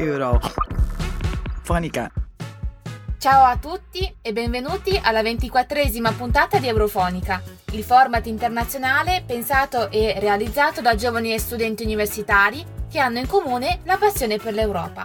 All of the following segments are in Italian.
Eurofonica. Ciao a tutti e benvenuti alla ventiquattresima puntata di Eurofonica, il format internazionale pensato e realizzato da giovani e studenti universitari che hanno in comune la passione per l'Europa.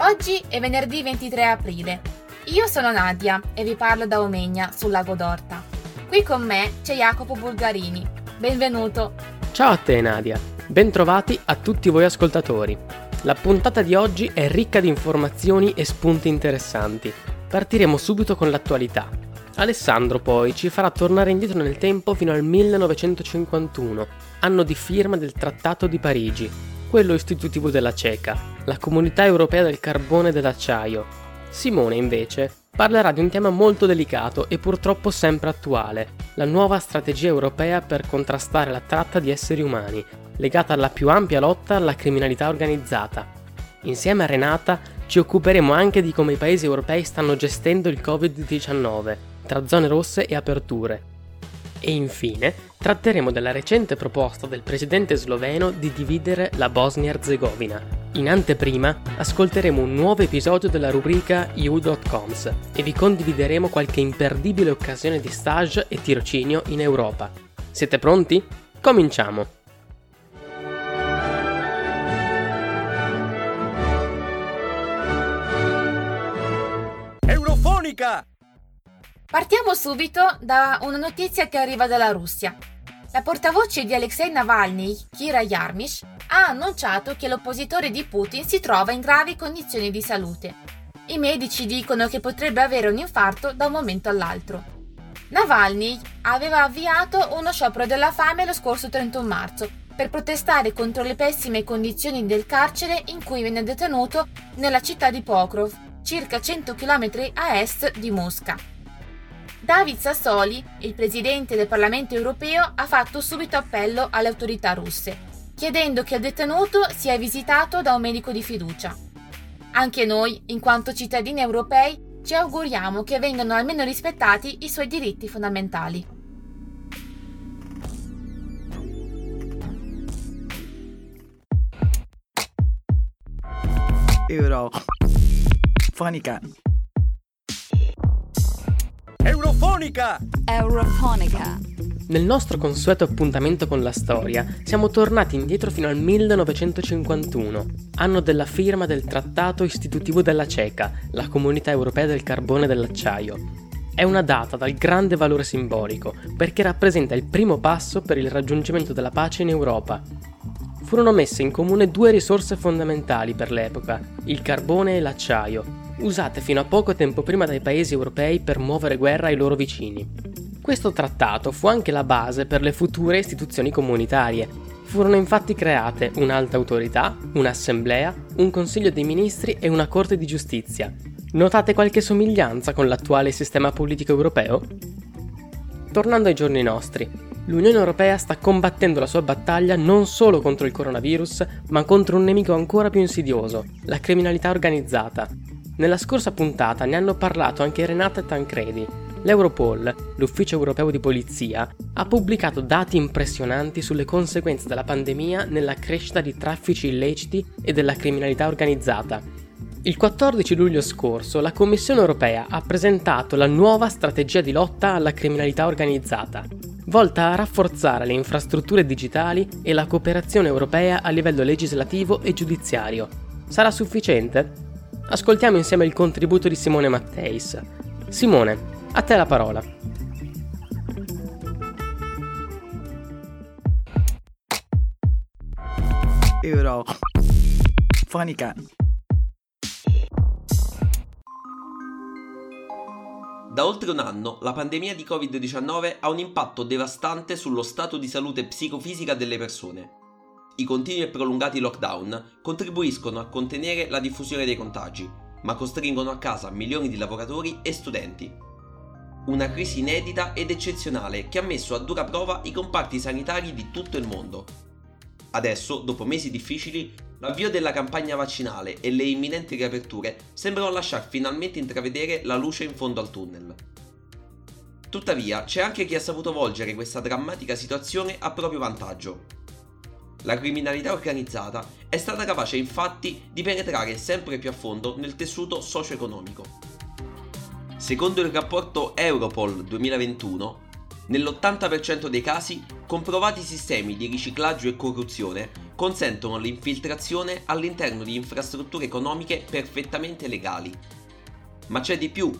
Oggi è venerdì 23 aprile. Io sono Nadia e vi parlo da Omegna, sul lago d'Orta. Qui con me c'è Jacopo Bulgarini. Benvenuto. Ciao a te Nadia, bentrovati a tutti voi ascoltatori. La puntata di oggi è ricca di informazioni e spunti interessanti. Partiremo subito con l'attualità. Alessandro poi ci farà tornare indietro nel tempo fino al 1951, anno di firma del Trattato di Parigi, quello istitutivo della CECA, la Comunità Europea del Carbone e dell'Acciaio. Simone invece parlerà di un tema molto delicato e purtroppo sempre attuale, la nuova strategia europea per contrastare la tratta di esseri umani, legata alla più ampia lotta alla criminalità organizzata. Insieme a Renata ci occuperemo anche di come i paesi europei stanno gestendo il Covid-19, tra zone rosse e aperture. E infine tratteremo della recente proposta del presidente sloveno di dividere la Bosnia-Herzegovina. In anteprima ascolteremo un nuovo episodio della rubrica You.coms e vi condivideremo qualche imperdibile occasione di stage e tirocinio in Europa. Siete pronti? Cominciamo! Eurofonica! Partiamo subito da una notizia che arriva dalla Russia. La portavoce di Alexei Navalny, Kira Yarmish, ha annunciato che l'oppositore di Putin si trova in gravi condizioni di salute. I medici dicono che potrebbe avere un infarto da un momento all'altro. Navalny aveva avviato uno sciopero della fame lo scorso 31 marzo per protestare contro le pessime condizioni del carcere in cui viene detenuto nella città di Pokrov, circa 100 km a est di Mosca. David Sassoli, il presidente del Parlamento europeo, ha fatto subito appello alle autorità russe, chiedendo che il detenuto sia visitato da un medico di fiducia. Anche noi, in quanto cittadini europei, ci auguriamo che vengano almeno rispettati i suoi diritti fondamentali. Eurofonica. Eurofonica! Eurofonica. Nel nostro consueto appuntamento con la storia, siamo tornati indietro fino al 1951, anno della firma del Trattato istitutivo della CECA, la Comunità Europea del Carbone e dell'Acciaio. È una data dal grande valore simbolico, perché rappresenta il primo passo per il raggiungimento della pace in Europa. Furono messe in comune due risorse fondamentali per l'epoca, il carbone e l'acciaio, usate fino a poco tempo prima dai paesi europei per muovere guerra ai loro vicini. Questo trattato fu anche la base per le future istituzioni comunitarie. Furono infatti create un'alta autorità, un'assemblea, un consiglio dei ministri e una corte di giustizia. Notate qualche somiglianza con l'attuale sistema politico europeo? Tornando ai giorni nostri, l'Unione Europea sta combattendo la sua battaglia non solo contro il coronavirus, ma contro un nemico ancora più insidioso, la criminalità organizzata. Nella scorsa puntata ne hanno parlato anche Renata Tancredi. L'Europol, l'Ufficio Europeo di Polizia, ha pubblicato dati impressionanti sulle conseguenze della pandemia nella crescita di traffici illeciti e della criminalità organizzata. Il 14 luglio scorso la Commissione europea ha presentato la nuova strategia di lotta alla criminalità organizzata, volta a rafforzare le infrastrutture digitali e la cooperazione europea a livello legislativo e giudiziario. Sarà sufficiente? Ascoltiamo insieme il contributo di Simone Matteis. Simone, a te la parola. Eurofonica. Da oltre un anno la pandemia di Covid-19 ha un impatto devastante sullo stato di salute psicofisica delle persone i continui e prolungati lockdown contribuiscono a contenere la diffusione dei contagi, ma costringono a casa milioni di lavoratori e studenti. Una crisi inedita ed eccezionale che ha messo a dura prova i comparti sanitari di tutto il mondo. Adesso, dopo mesi difficili, l'avvio della campagna vaccinale e le imminenti riaperture sembrano lasciar finalmente intravedere la luce in fondo al tunnel. Tuttavia, c'è anche chi ha saputo volgere questa drammatica situazione a proprio vantaggio La criminalità organizzata è stata capace infatti di penetrare sempre più a fondo nel tessuto socio-economico. Secondo il rapporto Europol 2021, nell'80% dei casi comprovati sistemi di riciclaggio e corruzione consentono l'infiltrazione all'interno di infrastrutture economiche perfettamente legali. Ma c'è di più.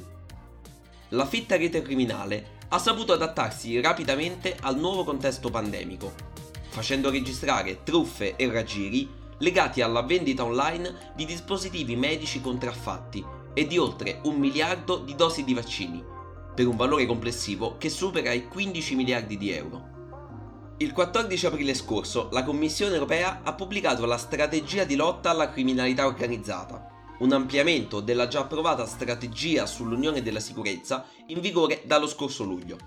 La fitta rete criminale ha saputo adattarsi rapidamente al nuovo contesto pandemico, facendo registrare truffe e raggiri legati alla vendita online di dispositivi medici contraffatti e di oltre un miliardo di dosi di vaccini, per un valore complessivo che supera i 15 miliardi di euro. Il 14 aprile scorso la Commissione europea ha pubblicato la strategia di lotta alla criminalità organizzata, un ampliamento della già approvata strategia sull'Unione della Sicurezza in vigore dallo scorso luglio.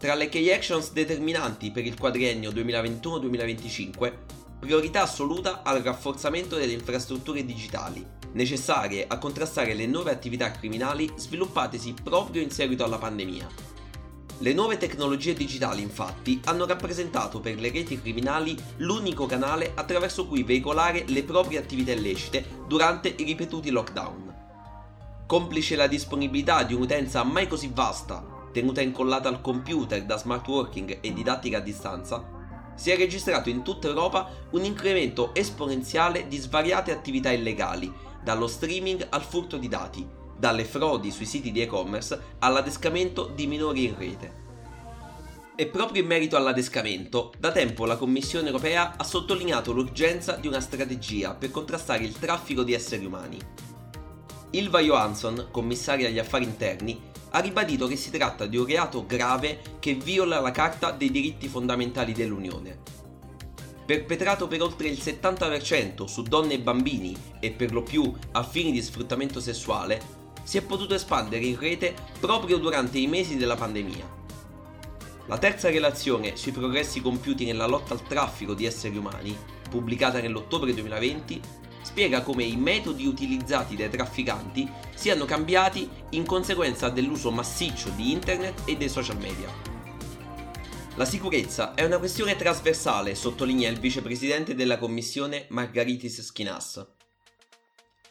Tra le key actions determinanti per il quadriennio 2021-2025, priorità assoluta al rafforzamento delle infrastrutture digitali, necessarie a contrastare le nuove attività criminali sviluppatesi proprio in seguito alla pandemia. Le nuove tecnologie digitali infatti hanno rappresentato per le reti criminali l'unico canale attraverso cui veicolare le proprie attività illecite durante i ripetuti lockdown. Complice la disponibilità di un'utenza mai così vasta, tenuta incollata al computer da smart working e didattica a distanza, si è registrato in tutta Europa un incremento esponenziale di svariate attività illegali dallo streaming al furto di dati, dalle frodi sui siti di e-commerce all'adescamento di minori in rete. E proprio in merito all'adescamento, da tempo la Commissione europea ha sottolineato l'urgenza di una strategia per contrastare il traffico di esseri umani. Ilva Johansson, commissaria agli affari interni, ha ribadito che si tratta di un reato grave che viola la Carta dei diritti fondamentali dell'Unione perpetrato per oltre il 70% su donne e bambini e per lo più a fini di sfruttamento sessuale, si è potuto espandere in rete proprio durante i mesi della pandemia. La terza relazione sui progressi compiuti nella lotta al traffico di esseri umani, pubblicata nell'ottobre 2020, spiega come i metodi utilizzati dai trafficanti siano cambiati in conseguenza dell'uso massiccio di internet e dei social media. La sicurezza è una questione trasversale, sottolinea il vicepresidente della commissione Margaritis Schinas.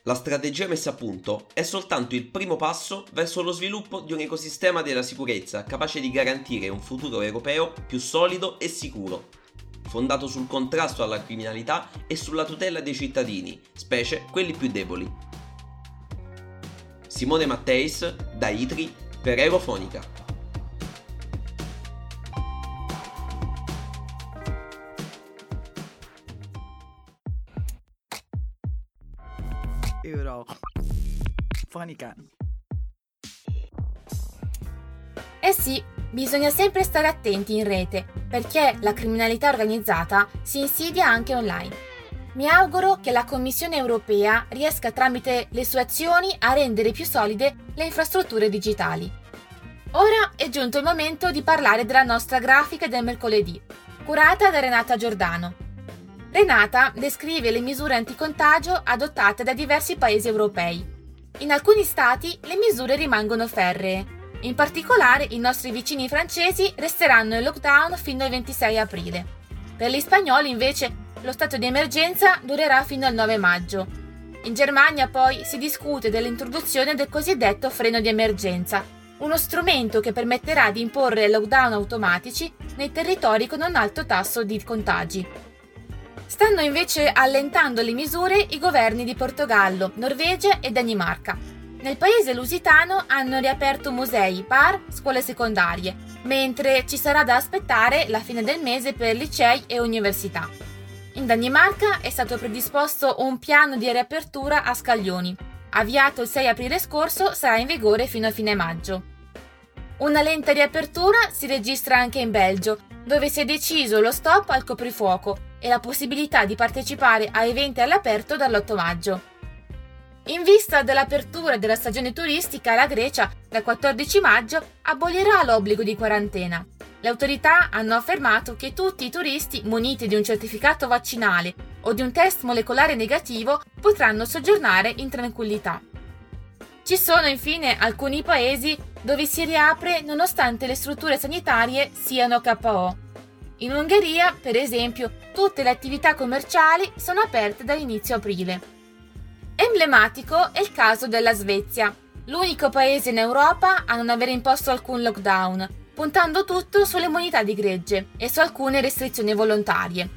La strategia messa a punto è soltanto il primo passo verso lo sviluppo di un ecosistema della sicurezza capace di garantire un futuro europeo più solido e sicuro, fondato sul contrasto alla criminalità e sulla tutela dei cittadini, specie quelli più deboli. Simone Matteis, da Itri, per Eurofonica. euro. Fonica. Eh sì, bisogna sempre stare attenti in rete, perché la criminalità organizzata si insidia anche online. Mi auguro che la Commissione europea riesca tramite le sue azioni a rendere più solide le infrastrutture digitali. Ora è giunto il momento di parlare della nostra grafica del mercoledì, curata da Renata Giordano. Renata descrive le misure anticontagio adottate da diversi paesi europei. In alcuni stati le misure rimangono ferree. In particolare i nostri vicini francesi resteranno in lockdown fino al 26 aprile. Per gli spagnoli invece lo stato di emergenza durerà fino al 9 maggio. In Germania poi si discute dell'introduzione del cosiddetto freno di emergenza, uno strumento che permetterà di imporre lockdown automatici nei territori con un alto tasso di contagi. Stanno invece allentando le misure i governi di Portogallo, Norvegia e Danimarca. Nel paese lusitano hanno riaperto musei, bar, scuole secondarie, mentre ci sarà da aspettare la fine del mese per licei e università. In Danimarca è stato predisposto un piano di riapertura a scaglioni. Avviato il 6 aprile scorso, sarà in vigore fino a fine maggio. Una lenta riapertura si registra anche in Belgio, dove si è deciso lo stop al coprifuoco e la possibilità di partecipare a eventi all'aperto dall'8 maggio. In vista dell'apertura della stagione turistica, la Grecia, dal 14 maggio, abolirà l'obbligo di quarantena. Le autorità hanno affermato che tutti i turisti muniti di un certificato vaccinale o di un test molecolare negativo potranno soggiornare in tranquillità. Ci sono infine alcuni paesi dove si riapre nonostante le strutture sanitarie siano KO. In Ungheria, per esempio, tutte le attività commerciali sono aperte dall'inizio aprile. Emblematico è il caso della Svezia, l'unico paese in Europa a non aver imposto alcun lockdown, puntando tutto sulle immunità di gregge e su alcune restrizioni volontarie.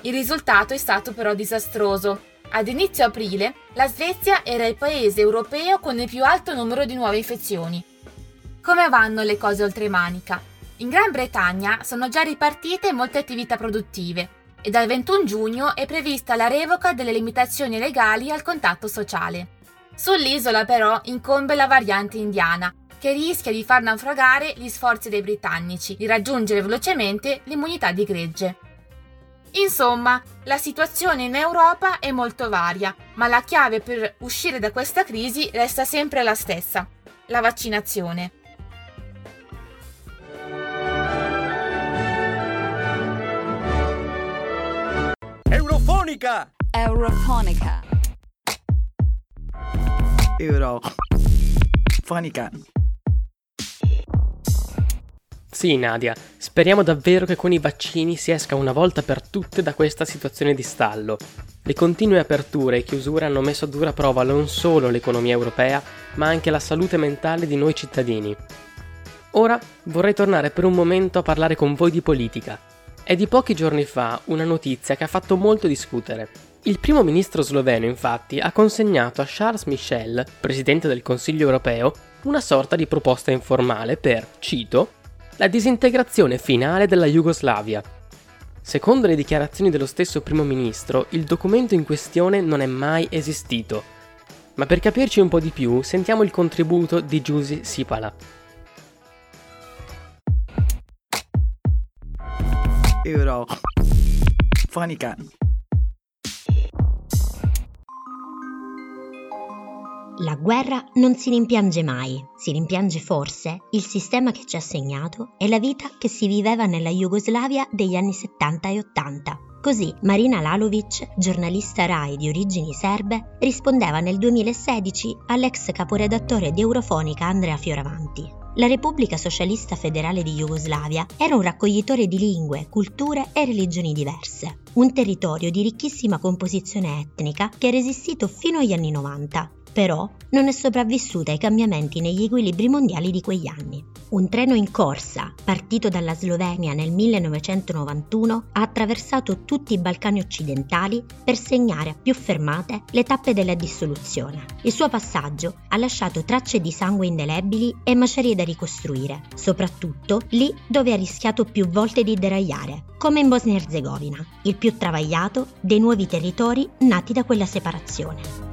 Il risultato è stato però disastroso. Ad inizio aprile la Svezia era il paese europeo con il più alto numero di nuove infezioni. Come vanno le cose oltre manica? In Gran Bretagna sono già ripartite molte attività produttive e dal 21 giugno è prevista la revoca delle limitazioni legali al contatto sociale. Sull'isola però incombe la variante indiana, che rischia di far naufragare gli sforzi dei britannici di raggiungere velocemente l'immunità di gregge. Insomma, la situazione in Europa è molto varia, ma la chiave per uscire da questa crisi resta sempre la stessa, la vaccinazione. Eurofonica! Eurofonica. Eurofonica. Sì, Nadia, speriamo davvero che con i vaccini si esca una volta per tutte da questa situazione di stallo. Le continue aperture e chiusure hanno messo a dura prova non solo l'economia europea, ma anche la salute mentale di noi cittadini. Ora vorrei tornare per un momento a parlare con voi di politica. È di pochi giorni fa una notizia che ha fatto molto discutere. Il primo ministro sloveno, infatti, ha consegnato a Charles Michel, presidente del Consiglio europeo, una sorta di proposta informale per, cito, la disintegrazione finale della Jugoslavia. Secondo le dichiarazioni dello stesso primo ministro, il documento in questione non è mai esistito. Ma per capirci un po' di più, sentiamo il contributo di Giusy Sipala. Eurofonica. La guerra non si rimpiange mai, si rimpiange forse il sistema che ci ha segnato e la vita che si viveva nella Jugoslavia degli anni 70 e 80. Così Marina Lalovic, giornalista RAI di origini serbe, rispondeva nel 2016 all'ex caporedattore di Eurofonica Andrea Fioravanti. La Repubblica Socialista Federale di Jugoslavia era un raccoglitore di lingue, culture e religioni diverse, un territorio di ricchissima composizione etnica che ha resistito fino agli anni 90 però non è sopravvissuta ai cambiamenti negli equilibri mondiali di quegli anni. Un treno in corsa, partito dalla Slovenia nel 1991, ha attraversato tutti i Balcani occidentali per segnare a più fermate le tappe della dissoluzione. Il suo passaggio ha lasciato tracce di sangue indelebili e macerie da ricostruire, soprattutto lì dove ha rischiato più volte di deragliare, come in Bosnia-Herzegovina, il più travagliato dei nuovi territori nati da quella separazione.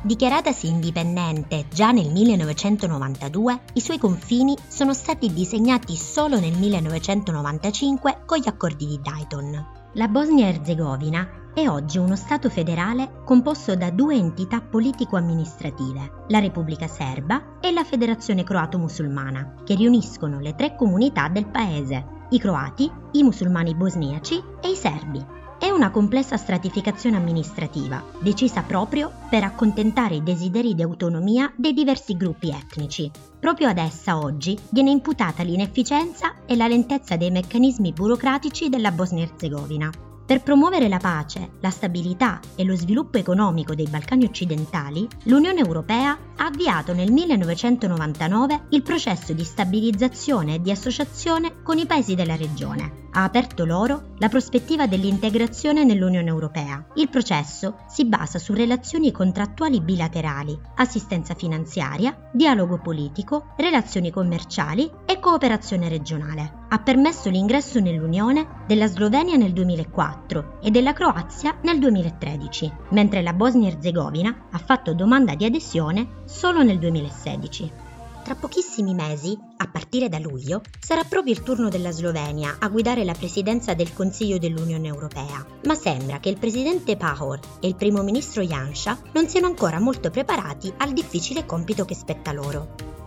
Dichiaratasi indipendente già nel 1992, i suoi confini sono stati disegnati solo nel 1995 con gli accordi di Dayton. La Bosnia-Herzegovina è oggi uno Stato federale composto da due entità politico-amministrative, la Repubblica Serba e la Federazione Croato-Musulmana, che riuniscono le tre comunità del paese, i croati, i musulmani bosniaci e i serbi. È una complessa stratificazione amministrativa, decisa proprio per accontentare i desideri di autonomia dei diversi gruppi etnici. Proprio ad essa oggi viene imputata l'inefficienza e la lentezza dei meccanismi burocratici della Bosnia-Herzegovina. Per promuovere la pace, la stabilità e lo sviluppo economico dei Balcani occidentali, l'Unione Europea ha avviato nel 1999 il processo di stabilizzazione e di associazione con i paesi della regione. Ha aperto loro la prospettiva dell'integrazione nell'Unione Europea. Il processo si basa su relazioni contrattuali bilaterali, assistenza finanziaria, dialogo politico, relazioni commerciali e cooperazione regionale. Ha permesso l'ingresso nell'Unione della Slovenia nel 2004 e della Croazia nel 2013, mentre la Bosnia-Herzegovina ha fatto domanda di adesione solo nel 2016. Tra pochissimi mesi, a partire da luglio, sarà proprio il turno della Slovenia a guidare la presidenza del Consiglio dell'Unione Europea, ma sembra che il presidente Pahor e il primo ministro Janša non siano ancora molto preparati al difficile compito che spetta loro.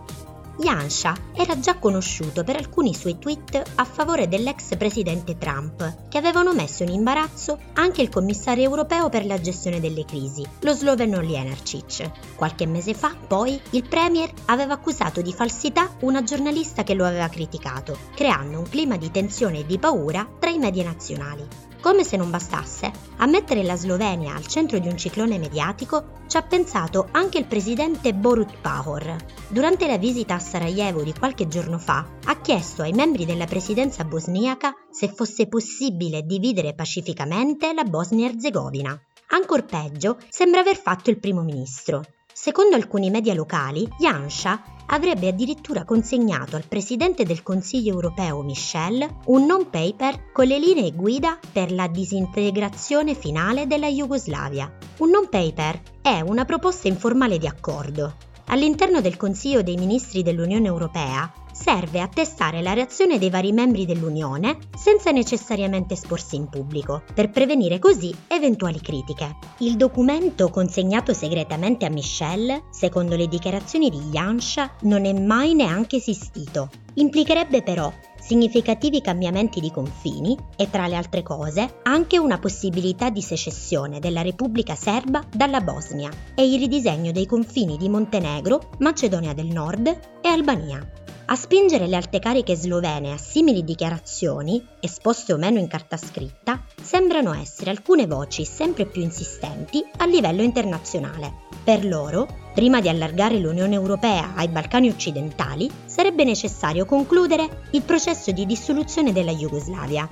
Yansha era già conosciuto per alcuni suoi tweet a favore dell'ex presidente Trump, che avevano messo in imbarazzo anche il commissario europeo per la gestione delle crisi, lo sloveno Lienarcic. Qualche mese fa, poi, il premier aveva accusato di falsità una giornalista che lo aveva criticato, creando un clima di tensione e di paura tra i media nazionali. Come se non bastasse, a mettere la Slovenia al centro di un ciclone mediatico ci ha pensato anche il presidente Borut Pahor. Durante la visita a Sarajevo di qualche giorno fa, ha chiesto ai membri della presidenza bosniaca se fosse possibile dividere pacificamente la Bosnia-Herzegovina. Ancor peggio sembra aver fatto il primo ministro. Secondo alcuni media locali, Yansha avrebbe addirittura consegnato al Presidente del Consiglio europeo Michel un non-paper con le linee guida per la disintegrazione finale della Jugoslavia. Un non-paper è una proposta informale di accordo. All'interno del Consiglio dei Ministri dell'Unione Europea serve a testare la reazione dei vari membri dell'Unione senza necessariamente esporsi in pubblico, per prevenire così eventuali critiche. Il documento consegnato segretamente a Michel, secondo le dichiarazioni di Yansha, non è mai neanche esistito. Implicherebbe però significativi cambiamenti di confini e, tra le altre cose, anche una possibilità di secessione della Repubblica Serba dalla Bosnia e il ridisegno dei confini di Montenegro, Macedonia del Nord e Albania. A spingere le alte cariche slovene a simili dichiarazioni, esposte o meno in carta scritta, sembrano essere alcune voci sempre più insistenti a livello internazionale. Per loro, prima di allargare l'Unione Europea ai Balcani occidentali, sarebbe necessario concludere il processo di dissoluzione della Jugoslavia.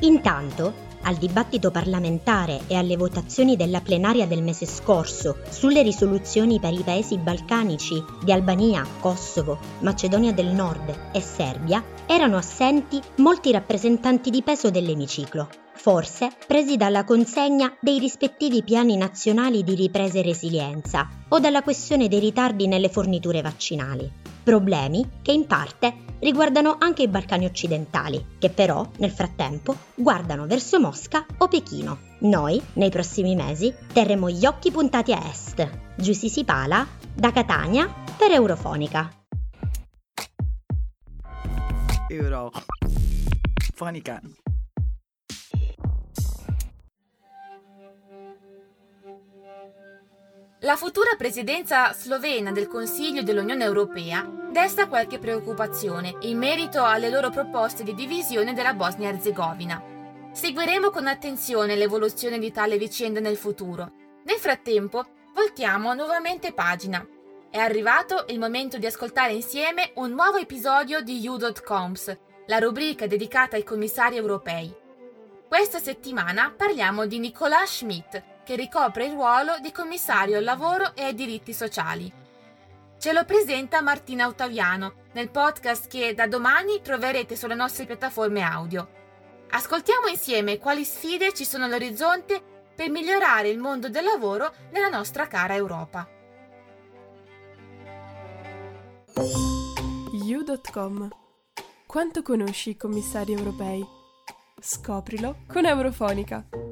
Intanto, al dibattito parlamentare e alle votazioni della plenaria del mese scorso sulle risoluzioni per i paesi balcanici di Albania, Kosovo, Macedonia del Nord e Serbia, erano assenti molti rappresentanti di peso dell'emiciclo, forse presi dalla consegna dei rispettivi piani nazionali di ripresa e resilienza o dalla questione dei ritardi nelle forniture vaccinali. Problemi che in parte riguardano anche i Balcani occidentali, che però, nel frattempo, guardano verso Mosca o Pechino. Noi, nei prossimi mesi, terremo gli occhi puntati a est. Giussi si pala da Catania per Eurofonica. Eurofonica. La futura presidenza slovena del Consiglio dell'Unione Europea desta qualche preoccupazione in merito alle loro proposte di divisione della Bosnia-Herzegovina. Seguiremo con attenzione l'evoluzione di tale vicenda nel futuro. Nel frattempo, voltiamo nuovamente pagina. È arrivato il momento di ascoltare insieme un nuovo episodio di U.Coms, la rubrica dedicata ai commissari europei. Questa settimana parliamo di Nicolas Schmidt, che ricopre il ruolo di commissario al lavoro e ai diritti sociali. Ce lo presenta Martina Ottaviano nel podcast che da domani troverete sulle nostre piattaforme audio. Ascoltiamo insieme quali sfide ci sono all'orizzonte per migliorare il mondo del lavoro nella nostra cara Europa. You.com Quanto conosci i commissari europei? Scoprilo con Eurofonica.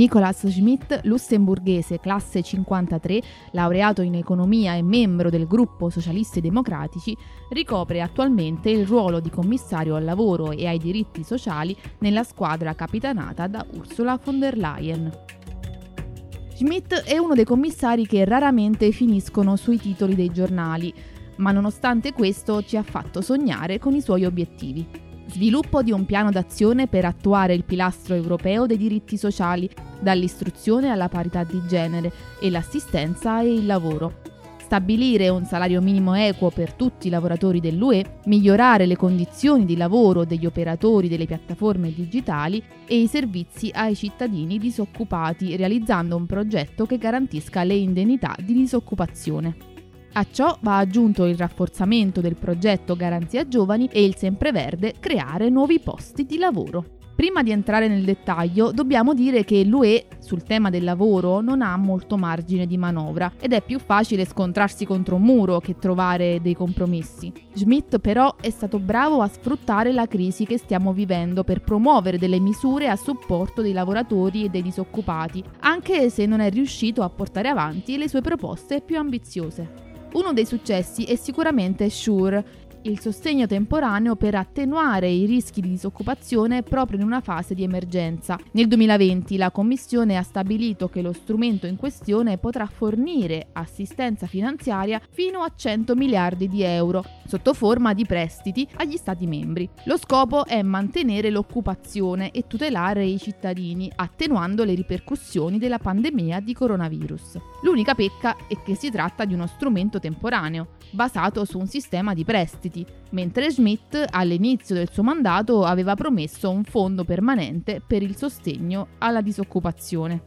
Nicolas Schmidt, lussemburghese, classe 53, laureato in economia e membro del gruppo Socialisti Democratici, ricopre attualmente il ruolo di commissario al lavoro e ai diritti sociali nella squadra capitanata da Ursula von der Leyen. Schmidt è uno dei commissari che raramente finiscono sui titoli dei giornali, ma nonostante questo ci ha fatto sognare con i suoi obiettivi. Sviluppo di un piano d'azione per attuare il pilastro europeo dei diritti sociali, dall'istruzione alla parità di genere e l'assistenza e il lavoro. Stabilire un salario minimo equo per tutti i lavoratori dell'UE, migliorare le condizioni di lavoro degli operatori delle piattaforme digitali e i servizi ai cittadini disoccupati, realizzando un progetto che garantisca le indennità di disoccupazione. A ciò va aggiunto il rafforzamento del progetto Garanzia Giovani e il sempreverde creare nuovi posti di lavoro. Prima di entrare nel dettaglio, dobbiamo dire che l'UE sul tema del lavoro non ha molto margine di manovra ed è più facile scontrarsi contro un muro che trovare dei compromessi. Schmidt però è stato bravo a sfruttare la crisi che stiamo vivendo per promuovere delle misure a supporto dei lavoratori e dei disoccupati, anche se non è riuscito a portare avanti le sue proposte più ambiziose. Uno dei successi è sicuramente Shure, il sostegno temporaneo per attenuare i rischi di disoccupazione proprio in una fase di emergenza. Nel 2020 la Commissione ha stabilito che lo strumento in questione potrà fornire assistenza finanziaria fino a 100 miliardi di euro, sotto forma di prestiti agli Stati membri. Lo scopo è mantenere l'occupazione e tutelare i cittadini, attenuando le ripercussioni della pandemia di coronavirus. L'unica pecca è che si tratta di uno strumento temporaneo, basato su un sistema di prestiti prestiti, mentre Schmidt all'inizio del suo mandato aveva promesso un fondo permanente per il sostegno alla disoccupazione.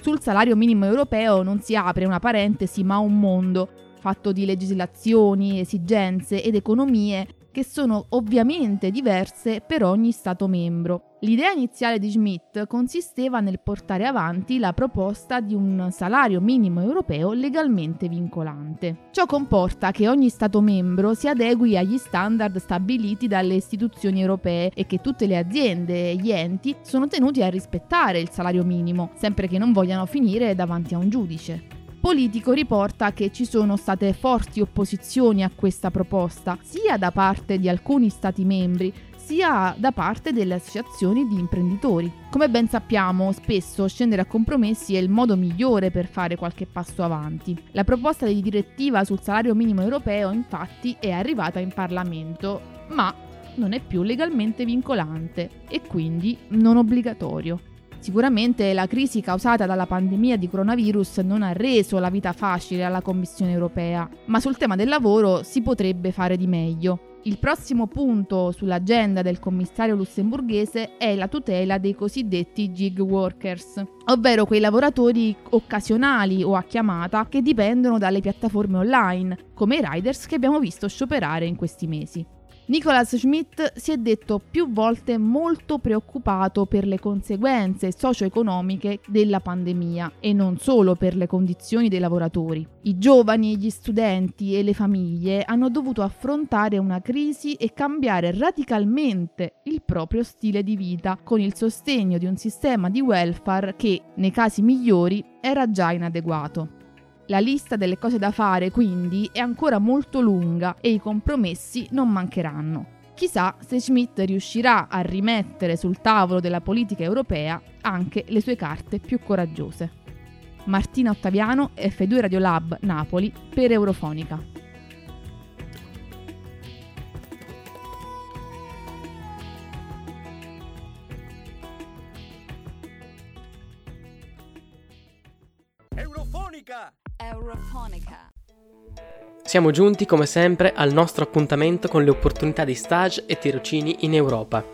Sul salario minimo europeo non si apre una parentesi ma un mondo, fatto di legislazioni, esigenze ed economie che sono ovviamente diverse per ogni Stato membro. L'idea iniziale di Schmidt consisteva nel portare avanti la proposta di un salario minimo europeo legalmente vincolante. Ciò comporta che ogni Stato membro si adegui agli standard stabiliti dalle istituzioni europee e che tutte le aziende e gli enti sono tenuti a rispettare il salario minimo, sempre che non vogliano finire davanti a un giudice. Politico riporta che ci sono state forti opposizioni a questa proposta, sia da parte di alcuni Stati membri, sia da parte delle associazioni di imprenditori. Come ben sappiamo, spesso scendere a compromessi è il modo migliore per fare qualche passo avanti. La proposta di direttiva sul salario minimo europeo infatti è arrivata in Parlamento, ma non è più legalmente vincolante e quindi non obbligatorio. Sicuramente la crisi causata dalla pandemia di coronavirus non ha reso la vita facile alla Commissione europea, ma sul tema del lavoro si potrebbe fare di meglio. Il prossimo punto sull'agenda del commissario lussemburghese è la tutela dei cosiddetti gig workers, ovvero quei lavoratori occasionali o a chiamata che dipendono dalle piattaforme online, come i riders che abbiamo visto scioperare in questi mesi. Nicholas Schmidt si è detto più volte molto preoccupato per le conseguenze socio-economiche della pandemia e non solo per le condizioni dei lavoratori. I giovani, gli studenti e le famiglie hanno dovuto affrontare una crisi e cambiare radicalmente il proprio stile di vita con il sostegno di un sistema di welfare che, nei casi migliori, era già inadeguato. La lista delle cose da fare quindi è ancora molto lunga e i compromessi non mancheranno. Chissà se Schmidt riuscirà a rimettere sul tavolo della politica europea anche le sue carte più coraggiose. Martina Ottaviano, F2 Radiolab Napoli per Eurofonica. Eurofonica! Eurofonica. Siamo giunti come sempre al nostro appuntamento con le opportunità di stage e tirocini in Europa.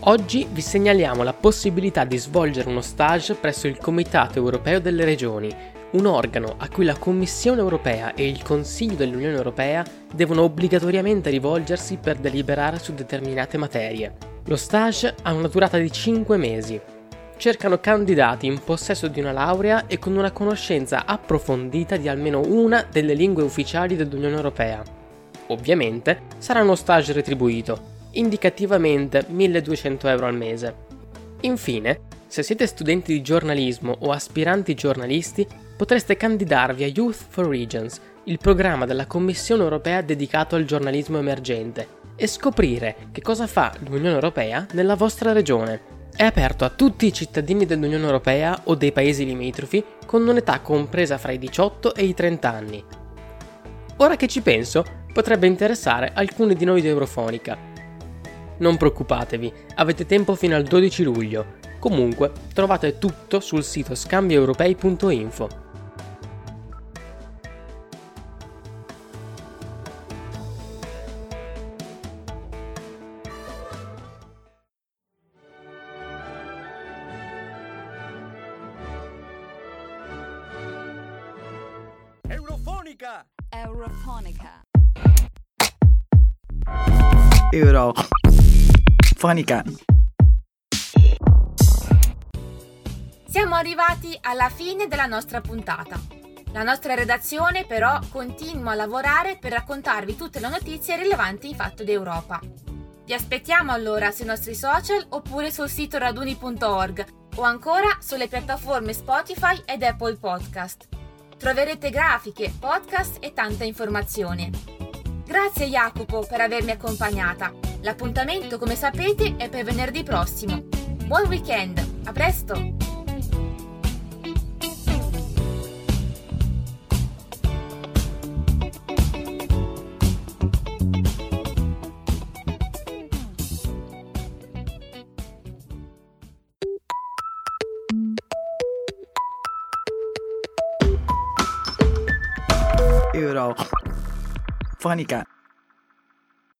Oggi vi segnaliamo la possibilità di svolgere uno stage presso il Comitato Europeo delle Regioni, un organo a cui la Commissione Europea e il Consiglio dell'Unione Europea devono obbligatoriamente rivolgersi per deliberare su determinate materie. Lo stage ha una durata di 5 mesi cercano candidati in possesso di una laurea e con una conoscenza approfondita di almeno una delle lingue ufficiali dell'Unione Europea. Ovviamente sarà uno stage retribuito, indicativamente 1200 euro al mese. Infine, se siete studenti di giornalismo o aspiranti giornalisti, potreste candidarvi a Youth for Regions, il programma della Commissione europea dedicato al giornalismo emergente, e scoprire che cosa fa l'Unione Europea nella vostra regione. È aperto a tutti i cittadini dell'Unione Europea o dei paesi limitrofi con un'età compresa fra i 18 e i 30 anni. Ora che ci penso, potrebbe interessare alcuni di noi di Eurofonica. Non preoccupatevi, avete tempo fino al 12 luglio. Comunque, trovate tutto sul sito scambioeuropei.info. Eurofonica. Siamo arrivati alla fine della nostra puntata. La nostra redazione però continua a lavorare per raccontarvi tutte le notizie rilevanti in fatto d'Europa. Vi aspettiamo allora sui nostri social oppure sul sito raduni.org o ancora sulle piattaforme Spotify ed Apple Podcast. Troverete grafiche, podcast e tanta informazione. Grazie Jacopo per avermi accompagnata. L'appuntamento, come sapete, è per venerdì prossimo. Buon weekend, a presto! Euro. Fonica.